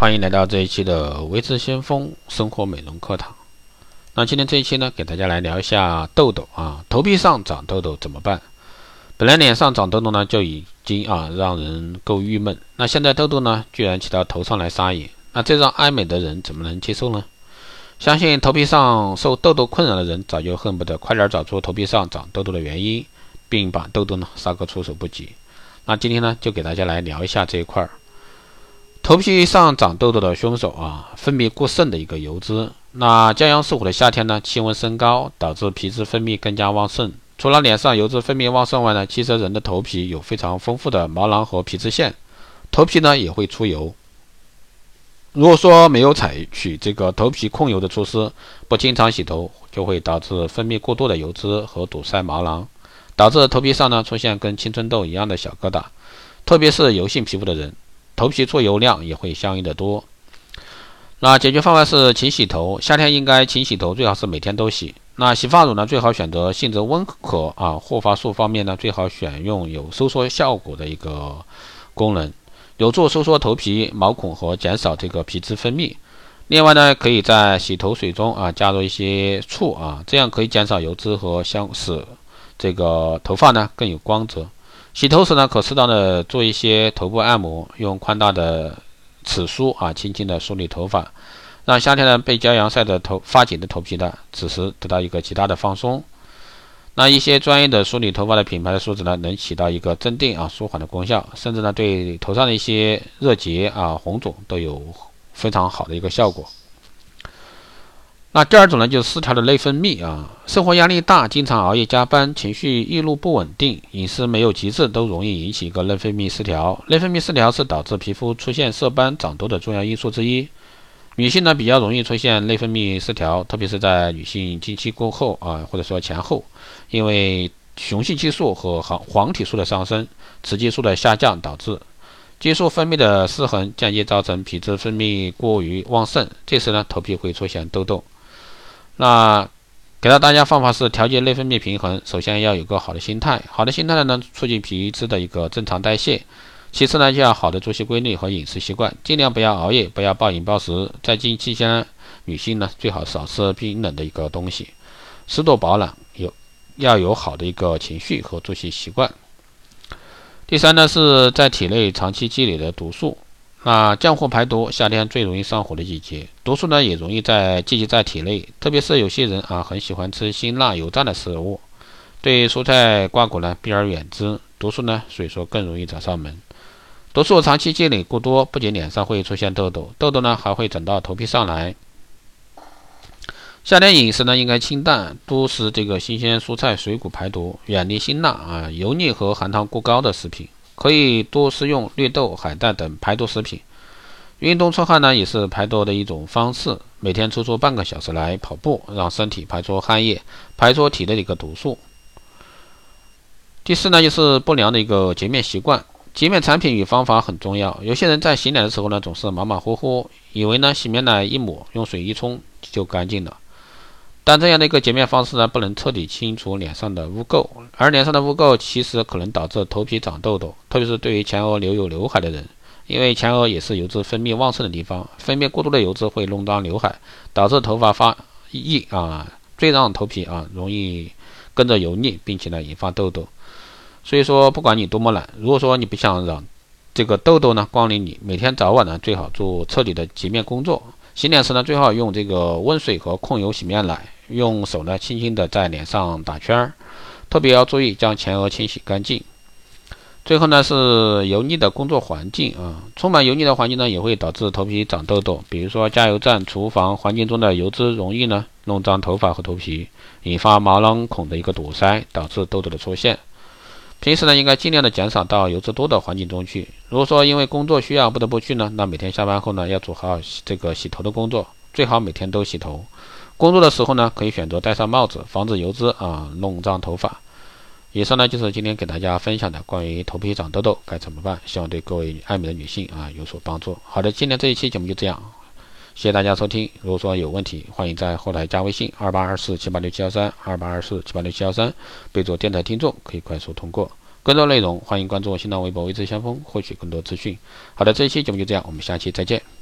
欢迎来到这一期的维持先锋生活美容课堂。那今天这一期呢，给大家来聊一下痘痘啊，头皮上长痘痘怎么办？本来脸上长痘痘呢就已经啊让人够郁闷，那现在痘痘呢居然骑到头上来撒野，那这让爱美的人怎么能接受呢？相信头皮上受痘痘困扰的人，早就恨不得快点找出头皮上长痘痘的原因，并把痘痘呢杀个措手不及。那今天呢，就给大家来聊一下这一块儿。头皮上长痘痘的凶手啊，分泌过剩的一个油脂。那骄阳似火的夏天呢，气温升高，导致皮脂分泌更加旺盛。除了脸上油脂分泌旺盛外呢，其实人的头皮有非常丰富的毛囊和皮脂腺，头皮呢也会出油。如果说没有采取这个头皮控油的措施，不经常洗头，就会导致分泌过多的油脂和堵塞毛囊，导致头皮上呢出现跟青春痘一样的小疙瘩。特别是油性皮肤的人。头皮出油量也会相应的多。那解决方法是勤洗头，夏天应该勤洗头，最好是每天都洗。那洗发乳呢，最好选择性质温和啊，护发素方面呢，最好选用有收缩效果的一个功能，有助收缩头皮毛孔和减少这个皮脂分泌。另外呢，可以在洗头水中啊加入一些醋啊，这样可以减少油脂和香，使这个头发呢更有光泽。洗头时呢，可适当的做一些头部按摩，用宽大的齿梳啊，轻轻的梳理头发，让夏天呢被骄阳晒得头发紧的头皮呢，此时得到一个极大的放松。那一些专业的梳理头发的品牌的梳子呢，能起到一个镇定啊、舒缓的功效，甚至呢对头上的一些热结啊、红肿都有非常好的一个效果。那第二种呢，就是失调的内分泌啊，生活压力大，经常熬夜加班，情绪易怒不稳定，饮食没有节制，都容易引起一个内分泌失调。内分泌失调是导致皮肤出现色斑、长痘的重要因素之一。女性呢比较容易出现内分泌失调，特别是在女性经期过后啊，或者说前后，因为雄性激素和黄黄体素的上升，雌激素的下降导致激素分泌的失衡，间接造成皮脂分泌过于旺盛，这时呢头皮会出现痘痘。那给到大家方法是调节内分泌平衡，首先要有个好的心态，好的心态呢，促进皮脂的一个正常代谢。其次呢，就要好的作息规律和饮食习惯，尽量不要熬夜，不要暴饮暴食。在经期间，女性呢最好少吃冰冷的一个东西，适度保暖，有要有好的一个情绪和作息习惯。第三呢，是在体内长期积累的毒素。那降火排毒，夏天最容易上火的季节，毒素呢也容易在积集在体内，特别是有些人啊很喜欢吃辛辣油炸的食物，对蔬菜瓜果呢避而远之，毒素呢所以说更容易找上门。毒素长期积累过多，不仅脸上会出现痘痘，痘痘呢还会长到头皮上来。夏天饮食呢应该清淡，多食这个新鲜蔬菜水果排毒，远离辛辣啊油腻和含糖过高的食品。可以多食用绿豆、海带等排毒食品。运动出汗呢，也是排毒的一种方式。每天抽出半个小时来跑步，让身体排出汗液，排出体内的一个毒素。第四呢，就是不良的一个洁面习惯。洁面产品与方法很重要。有些人在洗脸的时候呢，总是马马虎虎，以为呢洗面奶一抹，用水一冲就干净了。但这样的一个洁面方式呢，不能彻底清除脸上的污垢，而脸上的污垢其实可能导致头皮长痘痘，特别是对于前额留有刘海的人，因为前额也是油脂分泌旺盛的地方，分泌过多的油脂会弄脏刘海，导致头发发硬啊，最让头皮啊容易跟着油腻，并且呢引发痘痘。所以说，不管你多么懒，如果说你不想让这个痘痘呢光临你，每天早晚呢最好做彻底的洁面工作。洗脸时呢，最好用这个温水和控油洗面奶，用手呢轻轻的在脸上打圈儿，特别要注意将前额清洗干净。最后呢是油腻的工作环境啊，充满油腻的环境呢也会导致头皮长痘痘，比如说加油站、厨房环境中的油脂容易呢弄脏头发和头皮，引发毛囊孔的一个堵塞，导致痘痘的出现。平时呢，应该尽量的减少到油脂多的环境中去。如果说因为工作需要不得不去呢，那每天下班后呢，要做好这个洗头的工作，最好每天都洗头。工作的时候呢，可以选择戴上帽子，防止油脂啊弄脏头发。以上呢就是今天给大家分享的关于头皮长痘痘该怎么办，希望对各位爱美的女性啊有所帮助。好的，今天这一期节目就这样。谢谢大家收听。如果说有问题，欢迎在后台加微信二八二四七八六七幺三二八二四七八六七幺三，备注电台听众，可以快速通过。更多内容，欢迎关注新浪微博“微知先锋”，获取更多资讯。好的，这一期节目就这样，我们下期再见。